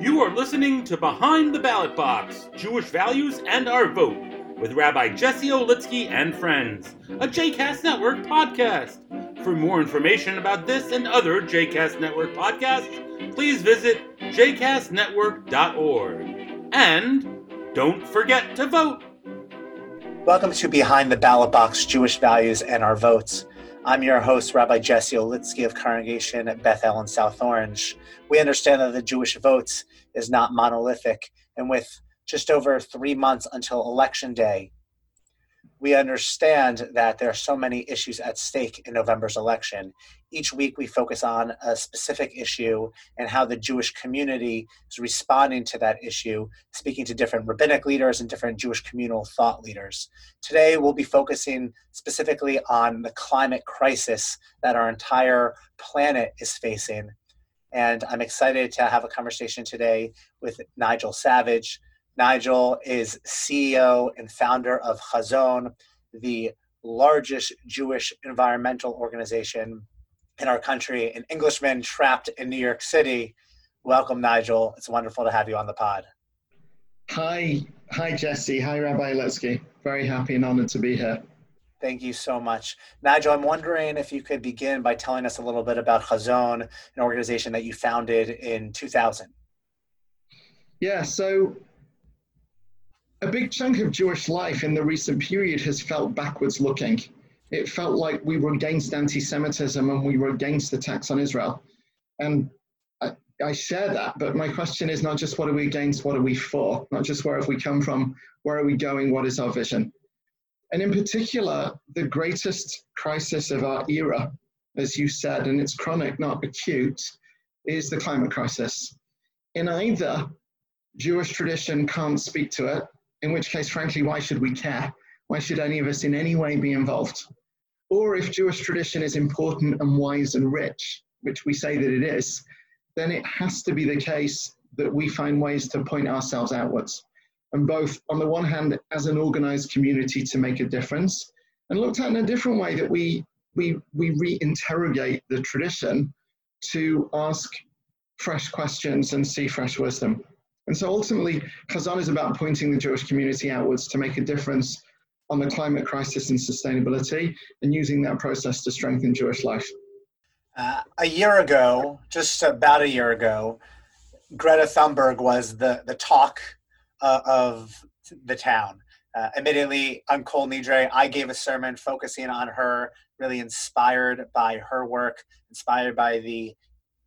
You are listening to Behind the Ballot Box Jewish Values and Our Vote with Rabbi Jesse Olitzky and friends, a JCast Network podcast. For more information about this and other JCast Network podcasts, please visit jcastnetwork.org. And don't forget to vote. Welcome to Behind the Ballot Box Jewish Values and Our Votes. I'm your host, Rabbi Jesse Olitzky of Congregation at Beth El in South Orange. We understand that the Jewish vote is not monolithic, and with just over three months until Election Day, we understand that there are so many issues at stake in November's election. Each week, we focus on a specific issue and how the Jewish community is responding to that issue, speaking to different rabbinic leaders and different Jewish communal thought leaders. Today, we'll be focusing specifically on the climate crisis that our entire planet is facing. And I'm excited to have a conversation today with Nigel Savage Nigel is CEO and founder of Hazon, the largest Jewish environmental organization in our country, an Englishman trapped in New York City. Welcome, Nigel. It's wonderful to have you on the pod. Hi, hi, Jesse. Hi, Rabbi Letsky. Very happy and honored to be here. Thank you so much. Nigel, I'm wondering if you could begin by telling us a little bit about Hazon, an organization that you founded in 2000. Yeah, so a big chunk of Jewish life in the recent period has felt backwards looking. It felt like we were against anti Semitism and we were against attacks on Israel. And I, I, share that, but my question is not just what are we against, what are we for? Not just where have we come from, where are we going, what is our vision? And in particular, the greatest crisis of our era, as you said, and it's chronic, not acute, is the climate crisis. In either Jewish tradition can't speak to it, in which case, frankly, why should we care? Why should any of us in any way be involved? Or if Jewish tradition is important and wise and rich, which we say that it is, then it has to be the case that we find ways to point ourselves outwards. And both, on the one hand, as an organized community to make a difference, and looked at in a different way that we, we, we reinterrogate the tradition to ask fresh questions and see fresh wisdom. And so ultimately, Hazon is about pointing the Jewish community outwards to make a difference on the climate crisis and sustainability and using that process to strengthen Jewish life. Uh, a year ago, just about a year ago, Greta Thunberg was the, the talk uh, of the town. Uh, immediately on Kol Nidre, I gave a sermon focusing on her, really inspired by her work, inspired by the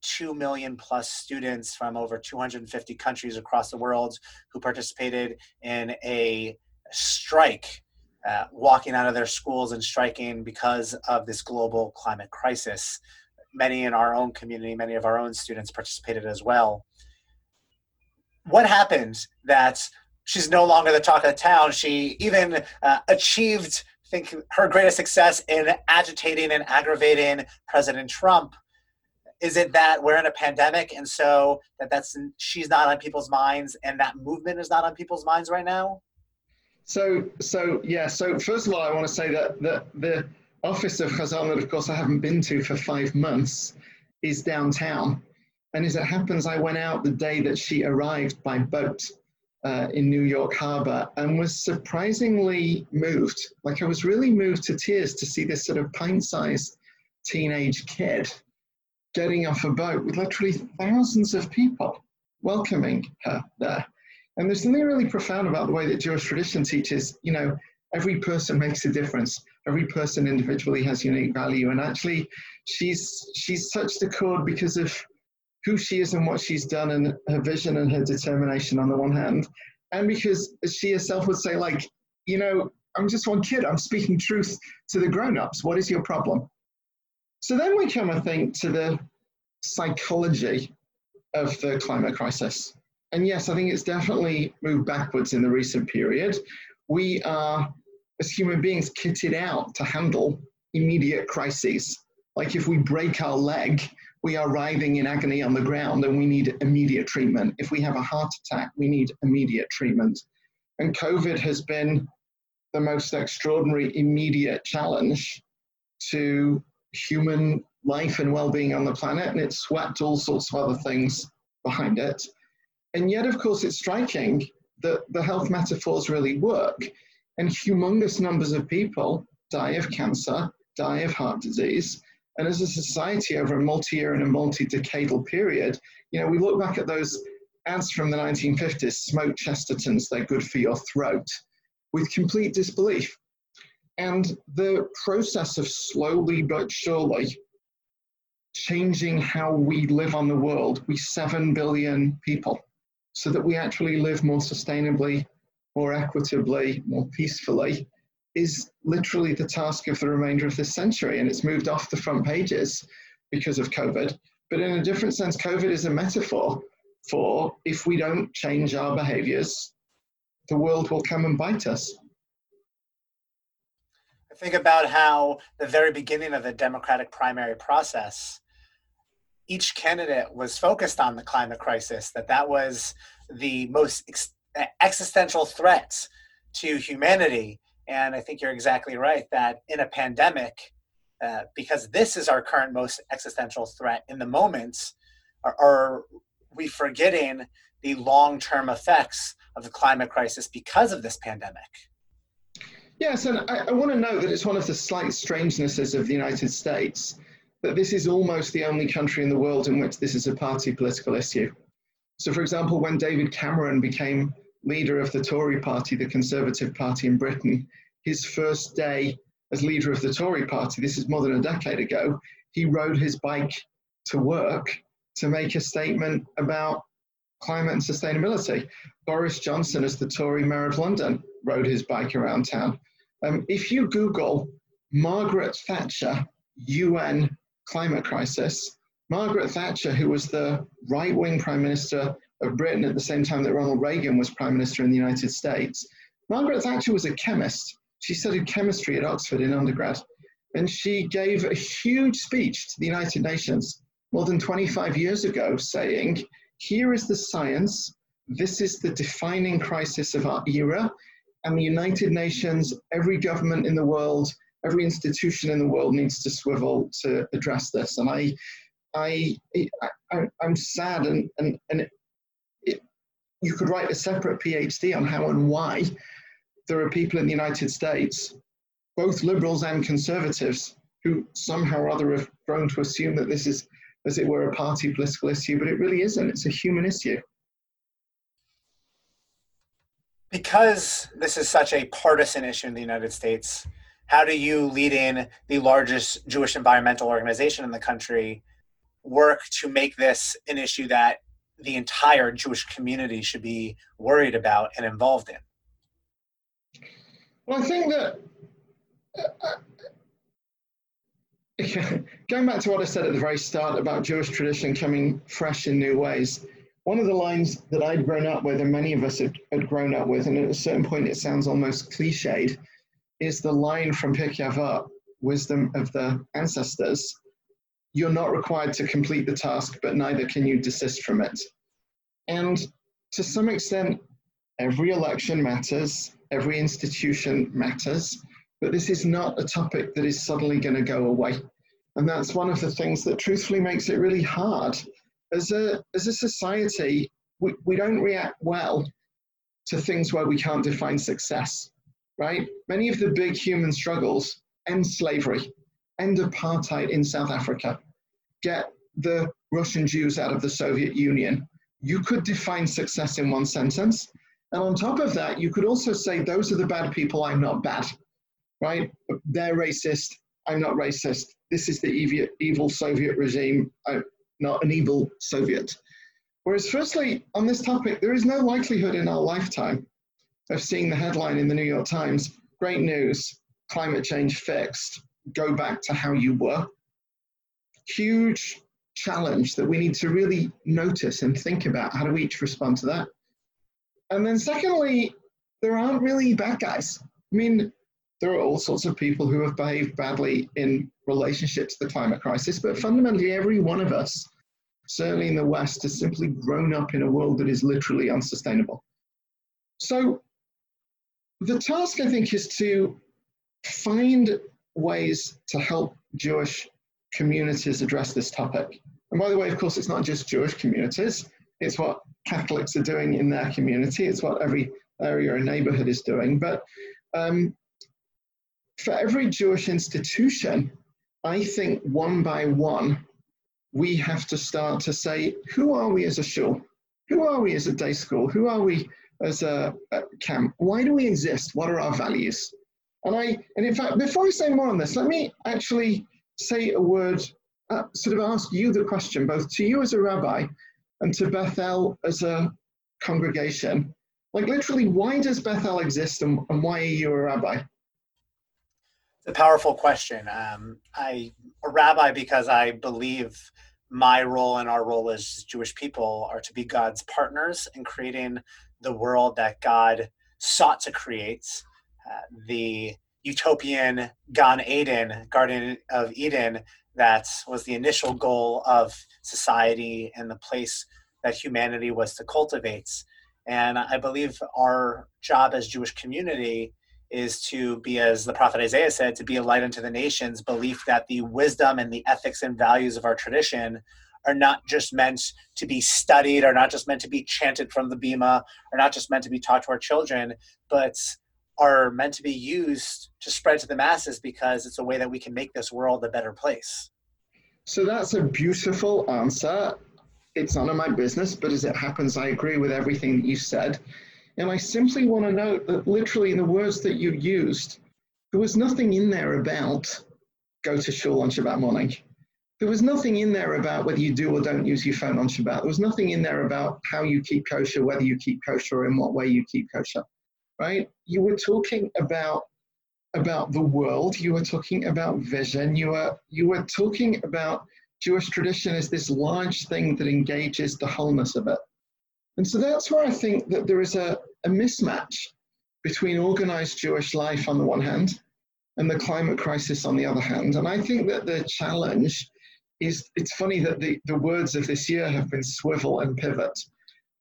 2 million plus students from over 250 countries across the world who participated in a strike, uh, walking out of their schools and striking because of this global climate crisis. Many in our own community, many of our own students participated as well. What happened that she's no longer the talk of the town? She even uh, achieved, I think, her greatest success in agitating and aggravating President Trump is it that we're in a pandemic and so that that's she's not on people's minds and that movement is not on people's minds right now? So so yeah so first of all i want to say that the, the office of Hazon that of course i haven't been to for five months is downtown. And as it happens i went out the day that she arrived by boat uh, in new york harbor and was surprisingly moved. Like i was really moved to tears to see this sort of pint-sized teenage kid getting off a boat with literally thousands of people welcoming her there. And there's something really profound about the way that Jewish tradition teaches, you know, every person makes a difference. Every person individually has unique value. And actually, she's she's touched a chord because of who she is and what she's done and her vision and her determination on the one hand. And because she herself would say, like, you know, I'm just one kid. I'm speaking truth to the grown-ups. What is your problem? So then we come, I think, to the psychology of the climate crisis. And yes, I think it's definitely moved backwards in the recent period. We are, as human beings, kitted out to handle immediate crises. Like if we break our leg, we are writhing in agony on the ground and we need immediate treatment. If we have a heart attack, we need immediate treatment. And COVID has been the most extraordinary immediate challenge to human life and well-being on the planet, and it swept all sorts of other things behind it. And yet, of course, it's striking that the health metaphors really work. And humongous numbers of people die of cancer, die of heart disease. And as a society over a multi-year and a multi-decadal period, you know, we look back at those ads from the 1950s, smoke Chestertons, they're good for your throat, with complete disbelief. And the process of slowly but surely changing how we live on the world, we 7 billion people, so that we actually live more sustainably, more equitably, more peacefully, is literally the task of the remainder of this century. And it's moved off the front pages because of COVID. But in a different sense, COVID is a metaphor for if we don't change our behaviors, the world will come and bite us. I think about how the very beginning of the Democratic primary process, each candidate was focused on the climate crisis, that that was the most ex- existential threat to humanity. And I think you're exactly right that in a pandemic, uh, because this is our current most existential threat in the moment, are, are we forgetting the long term effects of the climate crisis because of this pandemic? Yes, and I, I want to note that it's one of the slight strangenesses of the United States that this is almost the only country in the world in which this is a party political issue. So, for example, when David Cameron became leader of the Tory party, the Conservative Party in Britain, his first day as leader of the Tory party, this is more than a decade ago, he rode his bike to work to make a statement about climate and sustainability. Boris Johnson, as the Tory Mayor of London, rode his bike around town. Um, if you Google Margaret Thatcher, UN climate crisis, Margaret Thatcher, who was the right wing Prime Minister of Britain at the same time that Ronald Reagan was Prime Minister in the United States, Margaret Thatcher was a chemist. She studied chemistry at Oxford in undergrad. And she gave a huge speech to the United Nations more than 25 years ago saying, here is the science, this is the defining crisis of our era, and the United Nations, every government in the world, every institution in the world needs to swivel to address this. And I, I, I, am sad, and, and, and it, it, you could write a separate PhD on how and why there are people in the United States, both liberals and conservatives, who somehow or other have grown to assume that this is as it were, a party political issue, but it really isn't. It's a human issue. Because this is such a partisan issue in the United States, how do you, leading the largest Jewish environmental organization in the country, work to make this an issue that the entire Jewish community should be worried about and involved in? Well, I think that uh, going back to what I said at the very start about Jewish tradition coming fresh in new ways, one of the lines that I'd grown up with, and many of us had grown up with, and at a certain point it sounds almost cliched, is the line from Pirkei wisdom of the ancestors. You're not required to complete the task, but neither can you desist from it. And to some extent, every election matters, every institution matters. But this is not a topic that is suddenly going to go away. And that's one of the things that truthfully makes it really hard. As a, as a society, we, we don't react well to things where we can't define success, right? Many of the big human struggles end slavery, end apartheid in South Africa, get the Russian Jews out of the Soviet Union. You could define success in one sentence. And on top of that, you could also say, those are the bad people, I'm not bad right? They're racist. I'm not racist. This is the evil, Soviet regime. I'm not an evil Soviet. Whereas, firstly, on this topic, there is no likelihood in our lifetime of seeing the headline in the New York Times great news, climate change fixed, go back to how you were. Huge challenge that we need to really notice and think about how do we each respond to that. And then, secondly, there aren't really bad guys. I mean, there are all sorts of people who have behaved badly in relationship to the climate crisis, but fundamentally, every one of us, certainly in the West, has simply grown up in a world that is literally unsustainable. So, the task, I think, is to find ways to help Jewish communities address this topic. And by the way, of course, it's not just Jewish communities, It's what Catholics are doing in their community. It's what every area or neighborhood is doing. But um, for every Jewish institution, I think one by one, we have to start to say, who are we as a shul? Who are we as a day school? Who are we as a, a camp? Why do we exist? What are our values? And I, and in fact, before I say more on this, let me actually say a word, uh, sort of ask you the question, both to you as a rabbi and to Beth El as a congregation. Like literally, why does Beth El exist and, and why are you a rabbi? It's a powerful question. Um, I a rabbi because I believe my role and our role as Jewish people are to be God's partners in creating the world that God sought to create. Uh, the utopian Gan Eden, Garden of Eden, that was the initial goal of society and the place that humanity was to cultivate. And I believe our job as Jewish community is to be, as the prophet Isaiah said, to be a light unto the nations, belief that the wisdom and the ethics and values of our tradition are not just meant to be studied, are not just meant to be chanted from the Bema, are not just meant to be taught to our children, but are meant to be used to spread to the masses because it's a way that we can make this world a better place. So that's a beautiful answer. It's none of my business, but as it happens, I agree with everything that you said. And I simply want to note that literally in the words that you used, there was nothing in there about go to shul on Shabbat morning. There was nothing in there about whether you do or don't use your phone on Shabbat. There was nothing in there about how you keep kosher, whether you keep kosher, or in what way you keep kosher, right? You were talking about about the world. You were talking about vision. You were you were talking about Jewish tradition as this large thing that engages the wholeness of it. And so that's where I think that there is a, a mismatch between organized Jewish life on the one hand and the climate crisis on the other hand. And I think that the challenge is it's funny that the, the words of this year have been swivel and pivot,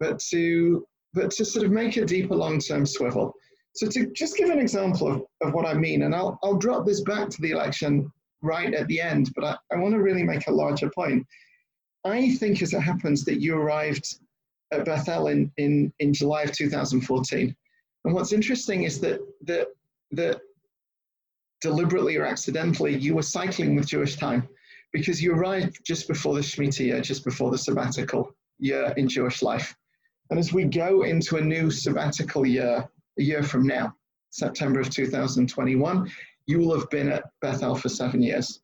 but to but to sort of make a deeper long-term swivel. So to just give an example of, of what I mean, and I'll, I'll drop this back to the election right at the end, but I, I want to really make a larger point. I think as it happens that you arrived at Beth El in, in, in July of 2014. And what's interesting is that, that, that deliberately or accidentally, you were cycling with Jewish time because you arrive just before the Shemitah year, just before the sabbatical year in Jewish life. And as we go into a new sabbatical year, a year from now, September of 2021, you will have been at Beth El for seven years.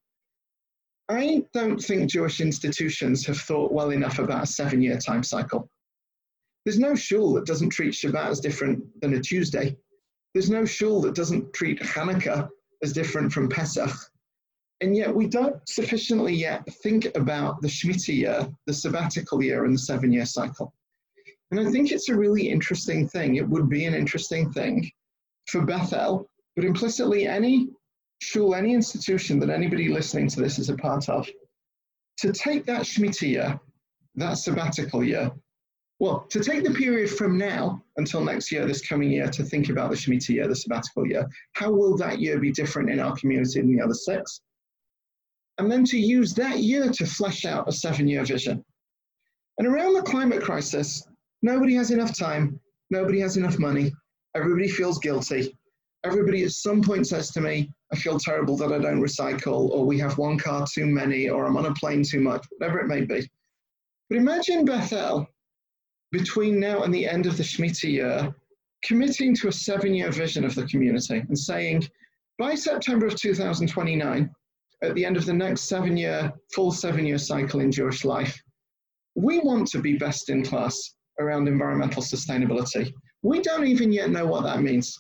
I don't think Jewish institutions have thought well enough about a seven year time cycle. There's no shul that doesn't treat Shabbat as different than a Tuesday. There's no shul that doesn't treat Hanukkah as different from Pesach. And yet we don't sufficiently yet think about the Shemitah year, the sabbatical year, and the seven year cycle. And I think it's a really interesting thing. It would be an interesting thing for Beth El, but implicitly any shul, any institution that anybody listening to this is a part of, to take that Shemitah year, that sabbatical year, well, to take the period from now until next year, this coming year, to think about the Shemitah year, the sabbatical year, how will that year be different in our community than the other six? And then to use that year to flesh out a seven year vision. And around the climate crisis, nobody has enough time, nobody has enough money, everybody feels guilty. Everybody at some point says to me, I feel terrible that I don't recycle, or we have one car too many, or I'm on a plane too much, whatever it may be. But imagine Beth El between now and the end of the Shemitah year, committing to a seven year vision of the community and saying, by September of 2029, at the end of the next seven year, full seven year cycle in Jewish life, we want to be best in class around environmental sustainability. We don't even yet know what that means.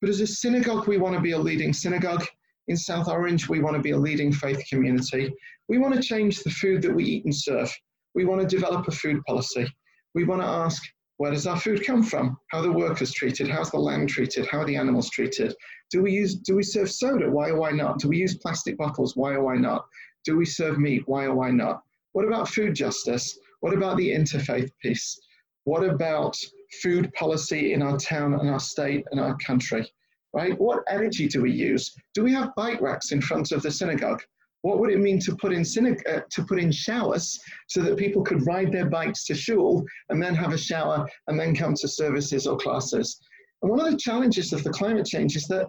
But as a synagogue, we want to be a leading synagogue. In South Orange, we want to be a leading faith community. We want to change the food that we eat and serve. We want to develop a food policy we want to ask where does our food come from? How are the workers treated? How's the land treated? How are the animals treated? Do we use do we serve soda? Why or why not? Do we use plastic bottles? Why or why not? Do we serve meat? Why or why not? What about food justice? What about the interfaith piece? What about food policy in our town and our state and our country? Right? What energy do we use? Do we have bike racks in front of the synagogue? What would it mean to put in uh, to put in showers so that people could ride their bikes to shul and then have a shower and then come to services or classes? And one of the challenges of the climate change is that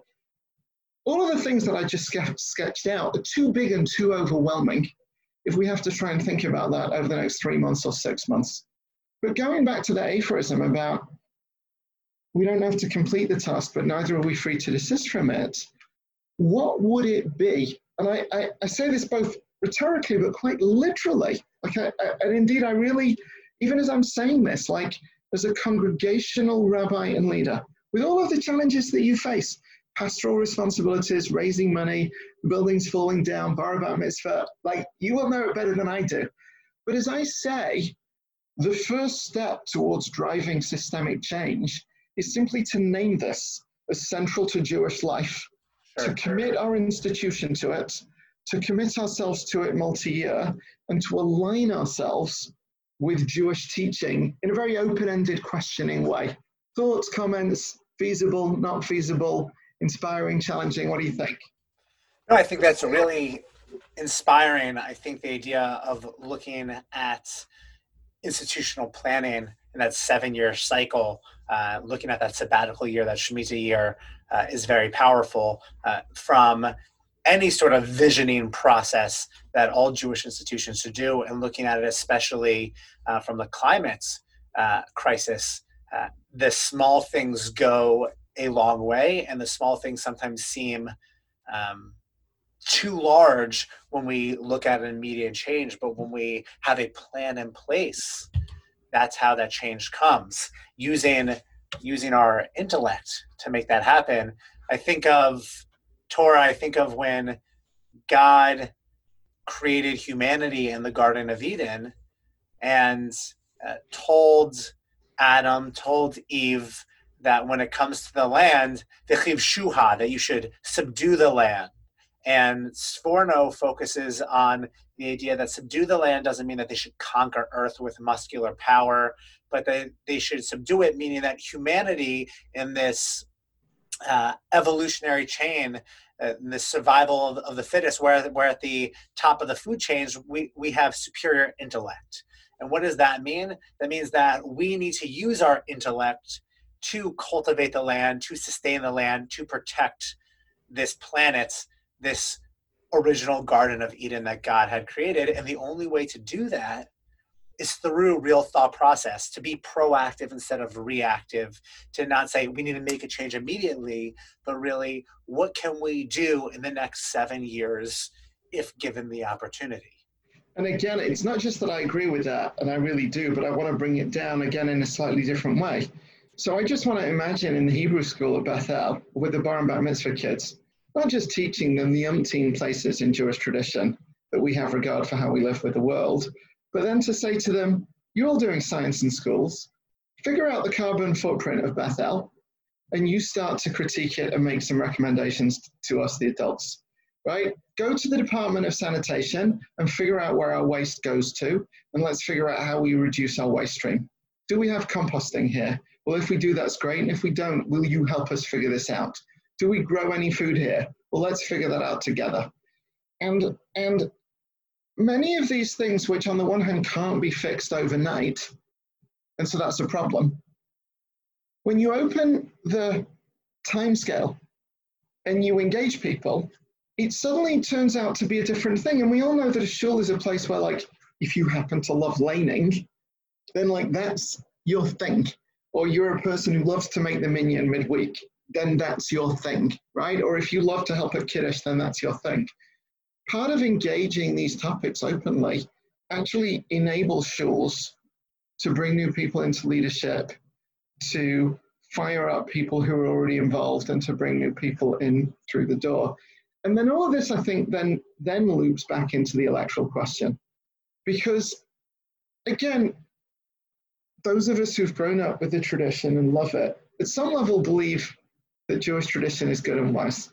all of the things that I just sketched out are too big and too overwhelming if we have to try and think about that over the next three months or six months. But going back to the aphorism about we don't have to complete the task, but neither are we free to desist from it, what would it be? And I, I, I say this both rhetorically, but quite literally. Like I, I, and indeed, I really, even as I'm saying this, like as a congregational rabbi and leader, with all of the challenges that you face, pastoral responsibilities, raising money, buildings falling down, bar bat mitzvah, like you will know it better than I do. But as I say, the first step towards driving systemic change is simply to name this as central to Jewish life, sure, to commit sure. our institution to it, to commit ourselves to it multi year, and to align ourselves with Jewish teaching in a very open ended, questioning way. Thoughts, comments, feasible, not feasible, inspiring, challenging? What do you think? No, I think that's really inspiring. I think the idea of looking at institutional planning in that seven year cycle, uh, looking at that sabbatical year, that Shemitah year, uh, is very powerful uh, from any sort of visioning process that all Jewish institutions should do, and looking at it especially uh, from the climate uh, crisis. Uh, the small things go a long way, and the small things sometimes seem um, too large when we look at an immediate change. But when we have a plan in place, that's how that change comes. Using using our intellect to make that happen. I think of Torah. I think of when God created humanity in the Garden of Eden and uh, told Adam, told Eve, that when it comes to the land, the shuha, that you should subdue the land. And Sforno focuses on the idea that subdue the land doesn't mean that they should conquer Earth with muscular power, but that they should subdue it, meaning that humanity in this uh, evolutionary chain, uh, the survival of, of, the fittest, where we're at the top of the food chains, we, we have superior intellect. And what does that mean? That means that we need to use our intellect to cultivate the land, to sustain the land, to protect this planet, this original Garden of Eden that God had created. And the only way to do that is through real thought process, to be proactive instead of reactive, to not say we need to make a change immediately, but really, what can we do in the next seven years if given the opportunity? And again, it's not just that I agree with that, and I really do, but I want to bring it down again in a slightly different way. So I just want to imagine in the Hebrew school at Beth El with the Bar and Bat Mitzvah kids, not just teaching them the umpteen places in Jewish tradition that we have regard for how we live with the world, but then to say to them, you're all doing science in schools, figure out the carbon footprint of Beth El, and you start to critique it and make some recommendations to us, the adults, right? Go to the Department of Sanitation and figure out where our waste goes to, and let's figure out how we reduce our waste stream. Do we have composting here? Well, if we do, that's great. And if we don't, will you help us figure this out? Do we grow any food here? Well, let's figure that out together. And, and many of these things, which on the one hand can't be fixed overnight, and so that's a problem. When you open the timescale and you engage people, it suddenly turns out to be a different thing. And we all know that a shul is a place where, like, if you happen to love laning, then like that's your thing or you're a person who loves to make the minyan midweek, then that's your thing, right? Or if you love to help at Kiddush, then that's your thing. Part of engaging these topics openly actually enables shuls to bring new people into leadership, to fire up people who are already involved, and to bring new people in through the door. And then all of this, I think, then then loops back into the electoral question, because again, those of us who've grown up with the tradition and love it, at some level believe that Jewish tradition is good and wise.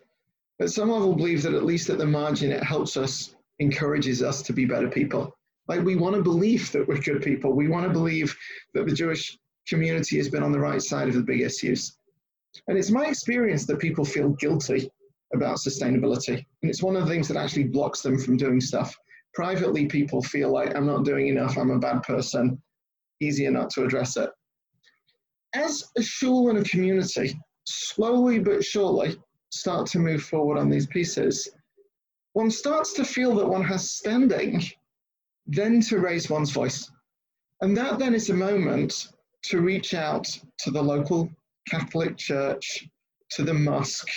At some level believe that at least at the margin it helps us, encourages us to be better people. Like we want to believe that we're good people. We want to believe that the Jewish community has been on the right side of the big issues. And it's my experience that people feel guilty about sustainability. And it's one of the things that actually blocks them from doing stuff. Privately, people feel like I'm not doing enough, I'm a bad person, easier not to address it. As a shul and a community, slowly but surely start to move forward on these pieces, one starts to feel that one has standing then to raise one's voice. And that then is a moment to reach out to the local Catholic Church, to the mosque,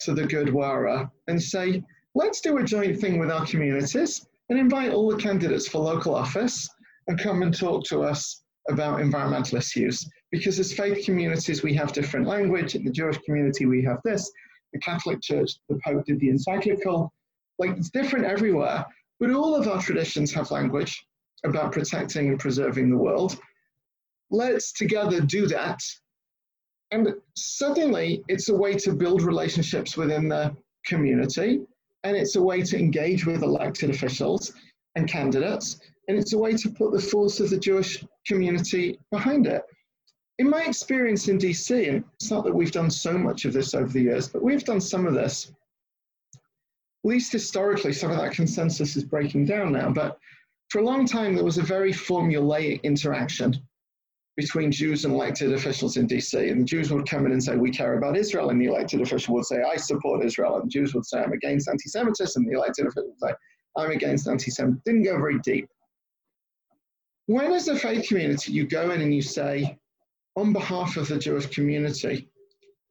to the Gurdwara, and say, let's do a joint thing with our communities and invite all the candidates for local office and come and talk to us about environmental issues. Because as faith communities, we have different language. In the Jewish community, we have this. The Catholic Church, the Pope did the encyclical. Like it's different everywhere. But all of our traditions have language about protecting and preserving the world. Let's together do that. And suddenly, it's a way to build relationships within the community, and it's a way to engage with elected officials and candidates, and it's a way to put the force of the Jewish community behind it. In my experience in DC, and it's not that we've done so much of this over the years, but we've done some of this At least historically, some of that consensus is breaking down now. But for a long time, there was a very formulaic interaction between Jews and elected officials in DC. And the Jews would come in and say, We care about Israel. And the elected official would say, I support Israel. And the Jews would say, I'm against anti Semitism. And the elected official would say, I'm against anti Semitism. Didn't go very deep. When, as a faith community, you go in and you say, on behalf of the Jewish community,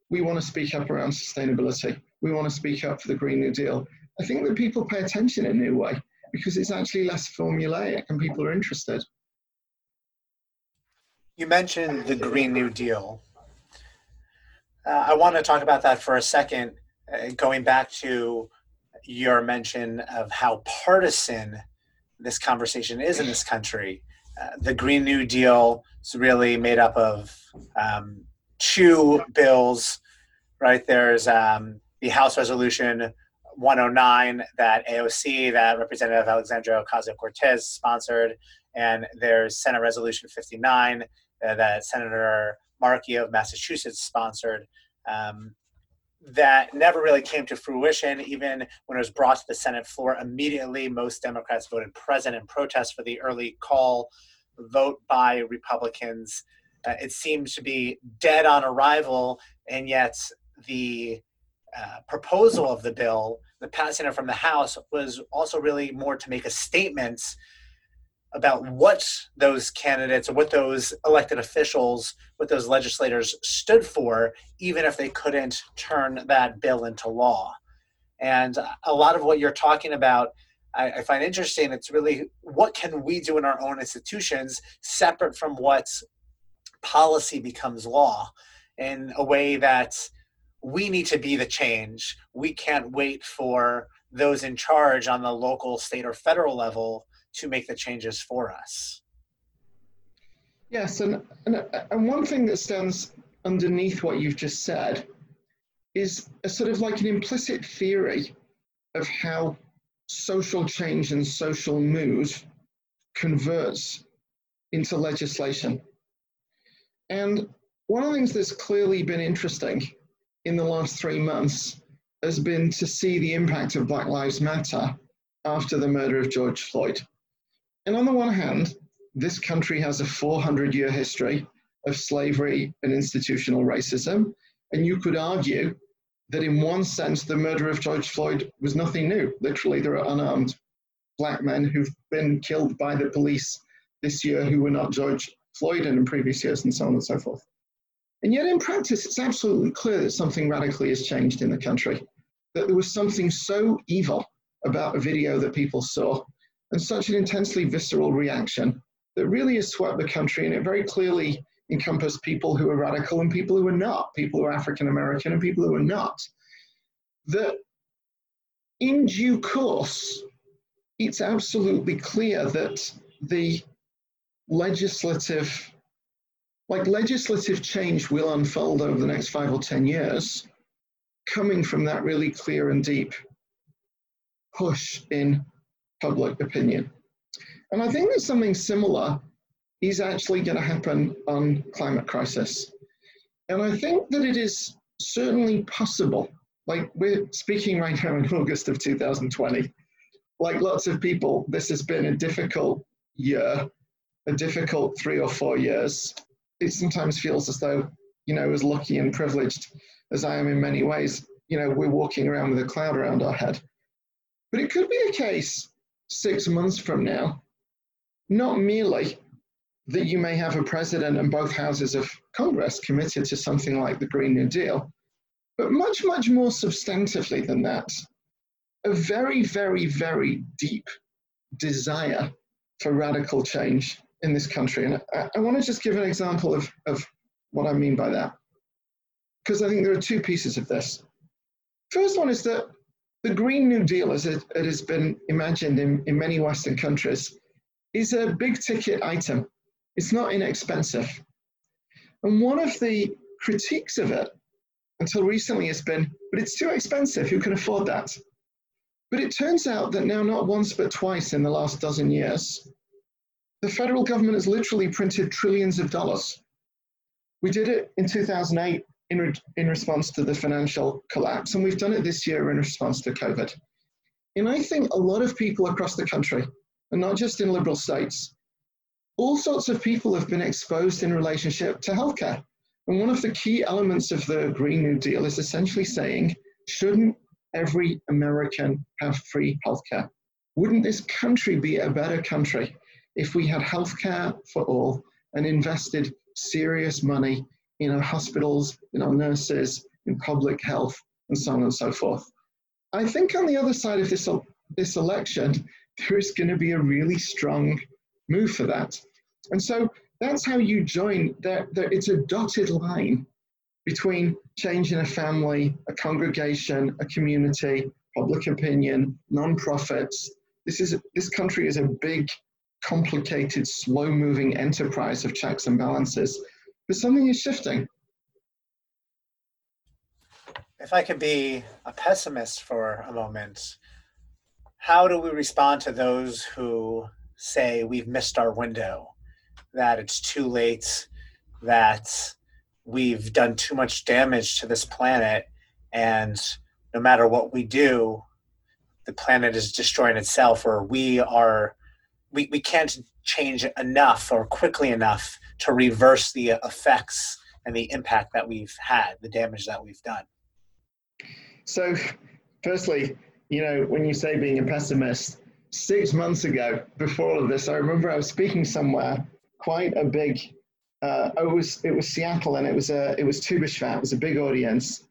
we want to speak up around sustainability. We want to speak up for the Green New Deal. I think that people pay attention in a new way because it's actually less formulaic and people are interested. You mentioned the Green New Deal. Uh, I want to talk about that for a second, uh, going back to your mention of how partisan this conversation is in this country. Uh, the Green New Deal is really made up of um, two bills, right? There's um, the House Resolution 109 that AOC, that Representative Alexandria Ocasio Cortez sponsored, and there's Senate Resolution 59 uh, that Senator Markey of Massachusetts sponsored. Um, that never really came to fruition, even when it was brought to the Senate floor. Immediately, most Democrats voted present in protest for the early call vote by Republicans. Uh, it seems to be dead on arrival, and yet the uh, proposal of the bill, the passing it from the House, was also really more to make a statement about what those candidates or what those elected officials, what those legislators stood for, even if they couldn't turn that bill into law. And a lot of what you're talking about, I, I find interesting. It's really what can we do in our own institutions separate from what policy becomes law in a way that we need to be the change. We can't wait for those in charge on the local, state, or federal level to make the changes for us. Yes, and, and, and one thing that stands underneath what you've just said is a sort of like an implicit theory of how social change and social mood converts into legislation. And one of the things that's clearly been interesting in the last three months has been to see the impact of Black Lives Matter after the murder of George Floyd. And on the one hand, this country has a 400 year history of slavery and institutional racism. And you could argue that, in one sense, the murder of George Floyd was nothing new. Literally, there are unarmed black men who've been killed by the police this year who were not George Floyd in previous years, and so on and so forth. And yet, in practice, it's absolutely clear that something radically has changed in the country. That there was something so evil about a video that people saw and such an intensely visceral reaction that really has swept the country and it very clearly encompassed people who are radical and people who are not, people who are African American and people who are not. That in due course, it's absolutely clear that the legislative like legislative change will unfold over the next five or 10 years, coming from that really clear and deep push in public opinion. And I think that something similar is actually going to happen on climate crisis. And I think that it is certainly possible Like we're speaking right now in August of 2020. Like lots of people, this has been a difficult year, a difficult three or four years. It sometimes feels as though, you know, as lucky and privileged as I am in many ways, you know, we're walking around with a cloud around our head. But it could be the case six months from now, not merely that you may have a president and both houses of Congress committed to something like the Green New Deal, but much, much more substantively than that, a very, very, very deep desire for radical change in this country. And I, I want to just give an example of, of what I mean by that, because I think there are two pieces of this. First one is that the Green New Deal, as it, it has been imagined in, in many Western countries, is a big ticket item. It's not inexpensive. And one of the critiques of it until recently has been, but it's too expensive. Who can afford that? But it turns out that now, not once but twice in the last dozen years, the federal government has literally printed trillions of dollars. We did it in 2008 in, re- in response to the financial collapse, and we've done it this year in response to COVID. And I think a lot of people across the country, and not just in liberal states, all sorts of people have been exposed in relationship to healthcare. And one of the key elements of the Green New Deal is essentially saying, shouldn't every American have free healthcare? Wouldn't this country be a better country if we had healthcare for all and invested serious money in our hospitals, in our nurses, in public health, and so on and so forth? I think on the other side of this, this election, there is going to be a really strong move for that. And so that's how you join. There, it's a dotted line between change in a family, a congregation, a community, public opinion, non-profits. This is this country is a big, complicated, slow-moving enterprise of checks and balances. But something is shifting. If I could be a pessimist for a moment, how do we respond to those who say we've missed our window? that it's too late, that we've done too much damage to this planet, and no matter what we do, the planet is destroying itself, or we are we, we can't change enough or quickly enough to reverse the effects and the impact that we've had, the damage that we've done. So, firstly, you know, when you say being a pessimist, six months ago, before all of this, I remember I was speaking somewhere quite a big. Uh, oh, it was it was Seattle, and it was a it was Tu B'Shvat. It was a big audience.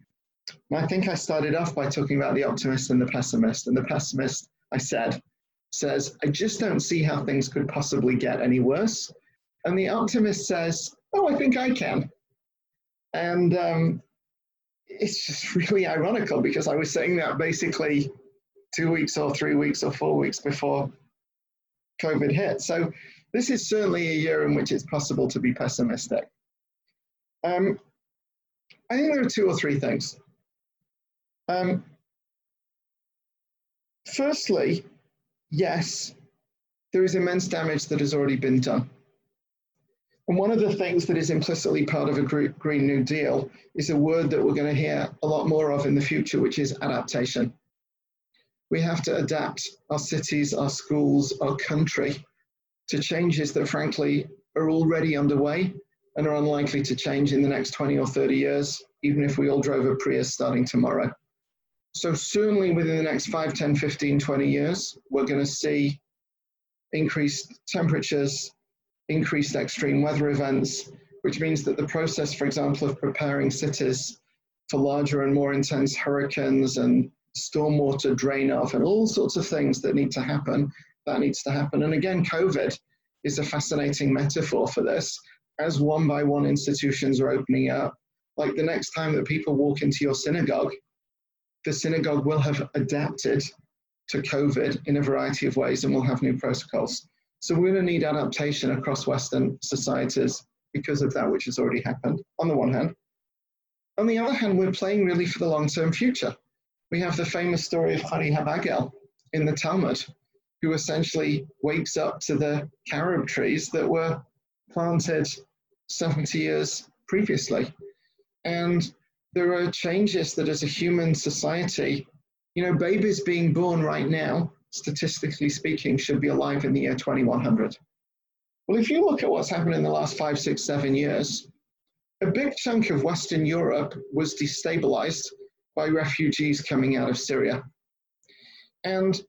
And I think I started off by talking about the optimist and the pessimist. And the pessimist, I said, says, I just don't see how things could possibly get any worse. And the optimist says, Oh, I think I can. And um, it's just really ironical because I was saying that basically two weeks or three weeks or four weeks before COVID hit. So this is certainly a year in which it's possible to be pessimistic. Um, I think there are two or three things. Um, firstly, yes, there is immense damage that has already been done. And one of the things that is implicitly part of a Green New Deal is a word that we're going to hear a lot more of in the future, which is adaptation. We have to adapt our cities, our schools, our country to changes that frankly are already underway and are unlikely to change in the next 20 or 30 years, even if we all drove a Prius starting tomorrow. So certainly within the next 5, 10, 15, 20 years, we're going to see increased temperatures, increased extreme weather events, which means that the process, for example, of preparing cities for larger and more intense hurricanes and stormwater drain off and all sorts of things that need to happen that needs to happen. And again, COVID is a fascinating metaphor for this. As one by one institutions are opening up, like the next time that people walk into your synagogue, the synagogue will have adapted to COVID in a variety of ways and will have new protocols. So we're going to need adaptation across Western societies because of that which has already happened, on the one hand. On the other hand, we're playing really for the long term future. We have the famous story of Honi HaMe'agel in the Talmud, who essentially wakes up to the carob trees that were planted 70 years previously. And there are changes that as a human society, you know, babies being born right now, statistically speaking, should be alive in the year 2100. Well, if you look at what's happened in the last five, six, seven years, a big chunk of Western Europe was destabilized by refugees coming out of Syria. And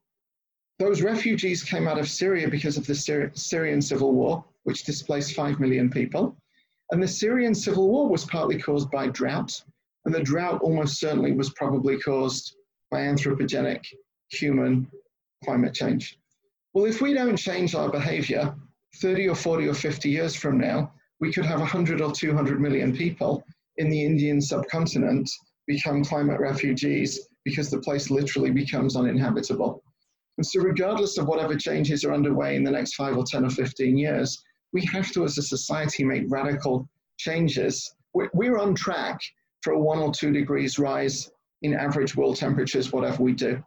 those refugees came out of Syria because of the Syri- Syrian civil war, which displaced 5 million people. And the Syrian civil war was partly caused by drought, and the drought almost certainly was probably caused by anthropogenic human climate change. Well, if we don't change our behavior, 30 or 40 or 50 years from now, we could have 100 or 200 million people in the Indian subcontinent become climate refugees because the place literally becomes uninhabitable. And so, regardless of whatever changes are underway in the next five or 10 or 15 years, we have to, as a society, make radical changes. We're on track for a one or two degrees rise in average world temperatures, whatever we do.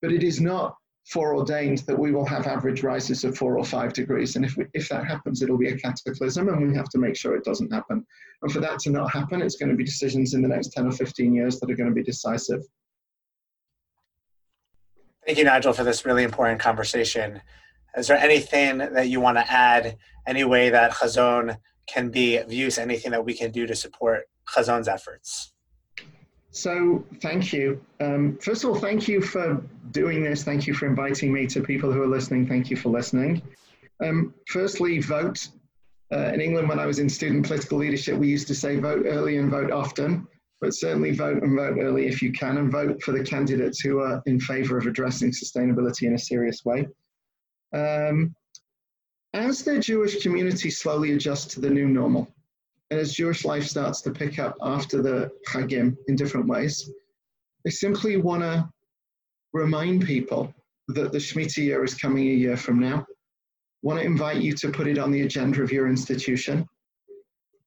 But it is not foreordained that we will have average rises of four or five degrees. And if, we, if that happens, it'll be a cataclysm, and we have to make sure it doesn't happen. And for that to not happen, it's going to be decisions in the next 10 or 15 years that are going to be decisive. Thank you, Nigel, for this really important conversation. Is there anything that you want to add? Any way that Hazon can be of use? Anything that we can do to support Hazon's efforts? So, thank you. Um, first of all, thank you for doing this. Thank you for inviting me to people who are listening. Thank you for listening. Um, firstly, vote. Uh, in England, when I was in student political leadership, we used to say vote early and vote often, but certainly vote and vote early if you can, and vote for the candidates who are in favour of addressing sustainability in a serious way. Um, as the Jewish community slowly adjusts to the new normal, and as Jewish life starts to pick up after the Chagim in different ways, they simply want to remind people that the Shemitah year is coming a year from now. Want to invite you to put it on the agenda of your institution.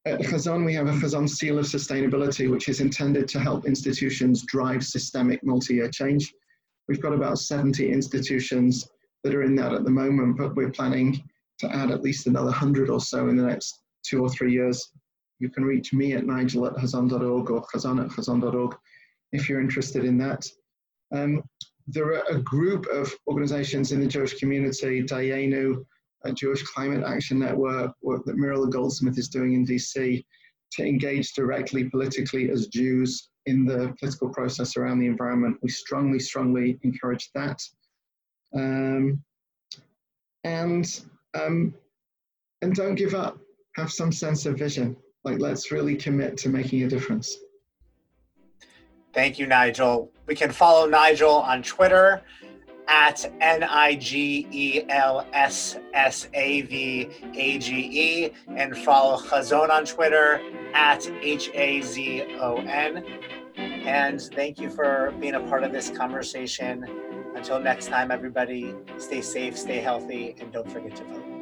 At Hazon, we have a Hazon Seal of Sustainability, which is intended to help institutions drive systemic multi-year change. We've got about 70 institutions that are in that at the moment, but we're planning to add at least another 100 or so in the next two or three years. You can reach me at nigel at hazon.org or hazon at hazon.org if you're interested in that. Um, there are a group of organizations in the Jewish community, Dayenu, a Jewish Climate Action Network, work that Muriel Goldsmith is doing in DC to engage directly politically as Jews in the political process around the environment. We strongly, strongly encourage that. Um, and um, and don't give up. Have some sense of vision. Like let's really commit to making a difference. Thank you, Nigel. We can follow Nigel on Twitter at N I G E L S S A V A G E and follow Hazon on Twitter at H A Z O N. And thank you for being a part of this conversation. Until next time, everybody, stay safe, stay healthy, and don't forget to vote.